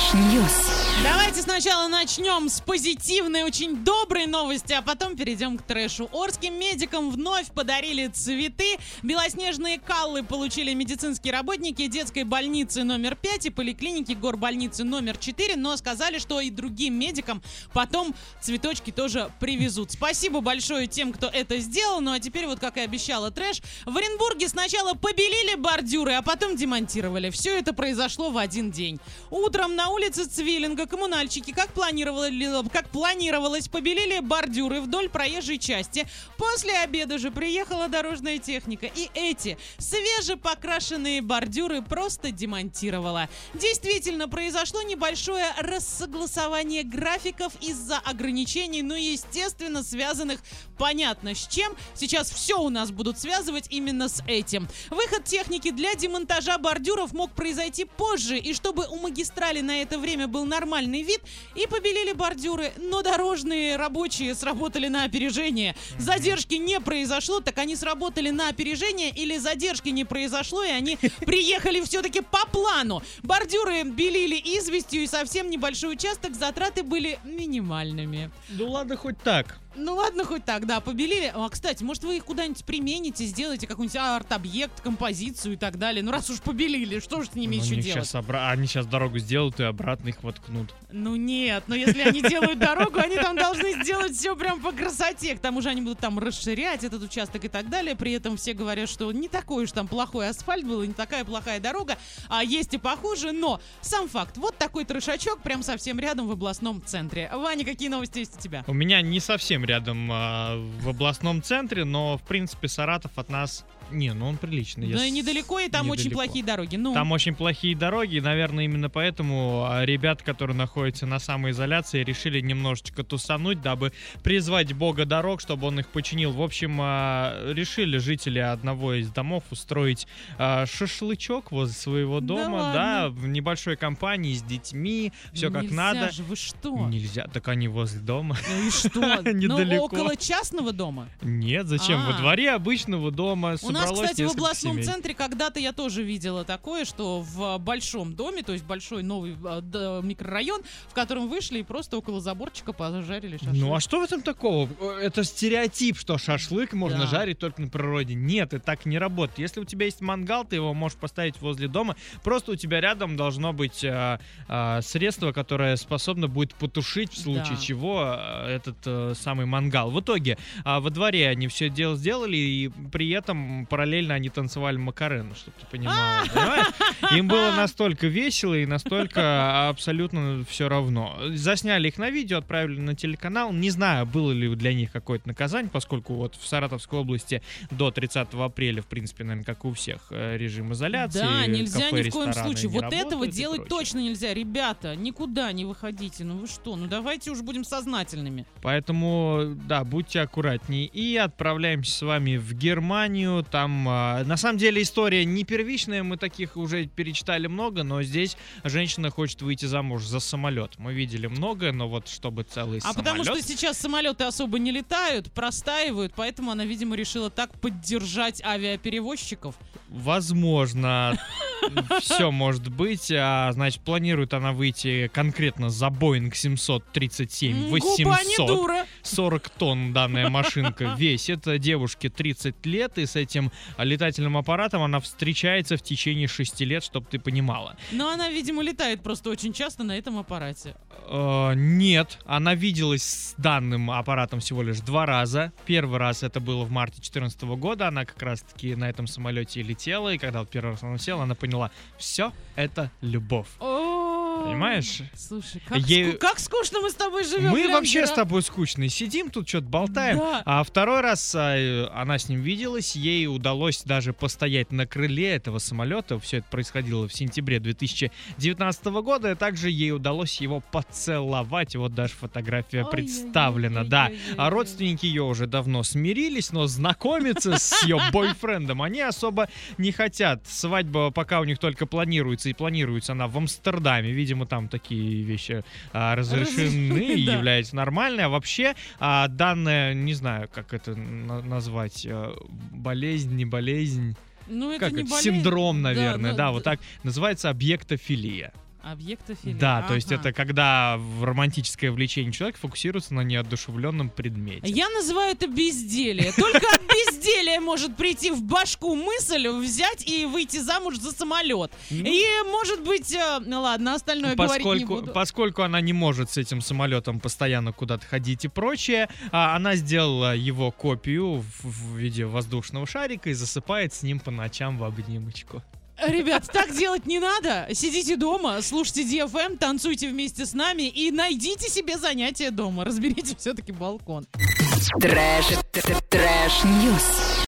News. Давайте сначала начнем с позитивной, очень доброй новости, а потом перейдем к трэшу. Орским медикам вновь подарили цветы. Белоснежные каллы получили медицинские работники детской больницы номер 5 и поликлиники горбольницы номер 4, но сказали, что и другим медикам потом цветочки тоже привезут. Спасибо большое тем, кто это сделал. Ну а теперь вот, как и обещала трэш, в Оренбурге сначала побелили бордюры, а потом демонтировали. Все это произошло в один день. Утром на улице Цвиллинга коммунальщики, как, планировали, как планировалось, побелили бордюры вдоль проезжей части. После обеда же приехала дорожная техника. И эти свежепокрашенные бордюры просто демонтировала. Действительно, произошло небольшое рассогласование графиков из-за ограничений, но, естественно, связанных понятно с чем. Сейчас все у нас будут связывать именно с этим. Выход техники для демонтажа бордюров мог произойти позже, и чтобы у магистрали на это время был нормальный вид, и побелили бордюры, но дорожные рабочие сработали на опережение. Задержки не произошло, так они сработали на опережение или задержки не произошло, и они приехали все-таки по плану. Бордюры белили известью, и совсем небольшой участок затраты были минимальными. Ну ладно, хоть так. Ну ладно, хоть так, да, побелили. А, кстати, может вы их куда-нибудь примените, сделаете какой-нибудь арт-объект, композицию и так далее. Ну раз уж побелили, что же с ними Ну, еще делать? Сейчас обра- Они сейчас дорогу сделают и обратно их воткнут. Ну нет, но если они делают дорогу, они там должны сделать все прям по красоте. К тому же они будут там расширять этот участок и так далее. При этом все говорят, что не такой уж там плохой асфальт был, не такая плохая дорога, а есть и похуже. Но сам факт, вот такой трешачок прям совсем рядом в областном центре. Ваня, какие новости есть у тебя? У меня не совсем рядом а, в областном центре, но в принципе Саратов от нас. Не, ну он приличный. Я Да и с- недалеко, и там очень недалеко. плохие дороги. Ну, Там очень плохие дороги, и, наверное, именно поэтому а, ребята, которые находятся на самоизоляции, решили немножечко тусануть, дабы призвать бога дорог, чтобы он их починил. В общем, а, решили жители одного из домов устроить а, шашлычок возле своего Да дома, да, ладно? в небольшой компании с детьми, все как нельзя надо. же, вы что? Нельзя, так они возле дома. Ну и что? Ну, Недалеко. около частного дома. Нет, зачем? Во дворе обычного дома У нас, кстати, в областном семей. центре когда-то я тоже видела такое, что в большом доме, то есть большой новый э, д- микрорайон, в котором вышли и просто около заборчика пожарили шашлык. Ну а что в этом такого? Э, Это стереотип, что шашлык можно Да. жарить только на природе. Нет, это так не работает. Если у тебя есть мангал, ты его можешь поставить возле дома. Просто у тебя рядом должно быть э, э, средство, которое способно будет потушить в случае Да. чего э, этот э, самый мангал. В итоге а, во дворе они все дело сделали, и при этом параллельно они танцевали Макарену, чтобы ты понимала. понимаешь? Им было настолько весело и настолько абсолютно все равно. Засняли их на видео, отправили на телеканал. Не знаю, было ли для них какое-то наказание, поскольку вот в Саратовской области до 30 апреля, в принципе, наверное, как у всех, э, режим изоляции. Да, нельзя кафе, ни в коем случае. Вот этого делать точно нельзя. Ребята, никуда не выходите. Ну вы что? Ну давайте уж будем сознательными. Поэтому, да, будьте аккуратнее. И отправляемся с вами в Германию. Там, а, на самом деле, история не первичная. Мы таких уже перечитали много, но здесь женщина хочет выйти замуж за самолет. Мы видели много, но вот чтобы целый А самолет... потому что сейчас самолеты особо не летают, простаивают, поэтому она, видимо, решила так поддержать авиаперевозчиков. Возможно, все может быть. А, значит, планирует она выйти конкретно за Boeing 737 М, Губа не 800. дура. 40 тонн данная машинка весит. Девушке 30 лет, и с этим летательным аппаратом она встречается в течение 6 лет, чтобы ты понимала. Но она, видимо, летает просто очень часто на этом аппарате. Э, нет, она виделась с данным аппаратом всего лишь два раза. Первый раз это было в марте 2014 года, она как раз-таки на этом самолете летела, и когда вот первый раз она села, она поняла, все это любовь. О, Понимаешь? Слушай, как, Ей- ску- как скучно мы с тобой живем. Мы глянь, вообще с тобой скучные. Сидим тут, что-то болтаем. Да. А второй раз а, э, она с ним виделась, ей удалось даже постоять на крыле этого самолета. Все это происходило в сентябре 2019 года. И также ей удалось его поцеловать. Вот даже фотография Ой, представлена, ой, да. ой, А родственники ее уже давно смирились, но знакомиться с ее бойфрендом они особо не хотят. Свадьба пока у них только планируется, и планируется она в Амстердаме. Видимо, там такие вещи а, разрешены и да. являются нормальной. А вообще, а, данная, не знаю, как это на- назвать, а, болезнь, не болезнь, Ну, это как не это, болезнь. синдром, наверное, ну, да, д- вот так называется объектофилия. Объектофилия. Да, то есть это когда романтическое влечение человека фокусируется на неодушевленном предмете. Я называю это безделие. Только от безделия может прийти в башку мысль взять и выйти замуж за самолет. И, может быть, э, ну ладно, остальное говорить не Поскольку, буду. поскольку она не может с этим самолетом постоянно куда-то ходить и прочее, а, она сделала его копию в виде воздушного шарика и засыпает с ним по ночам в обнимочку. Ребят, так делать не надо. Сидите дома, слушайте DFM, танцуйте вместе с нами и найдите себе занятие дома. Разберите все-таки балкон. Trash, trash, news.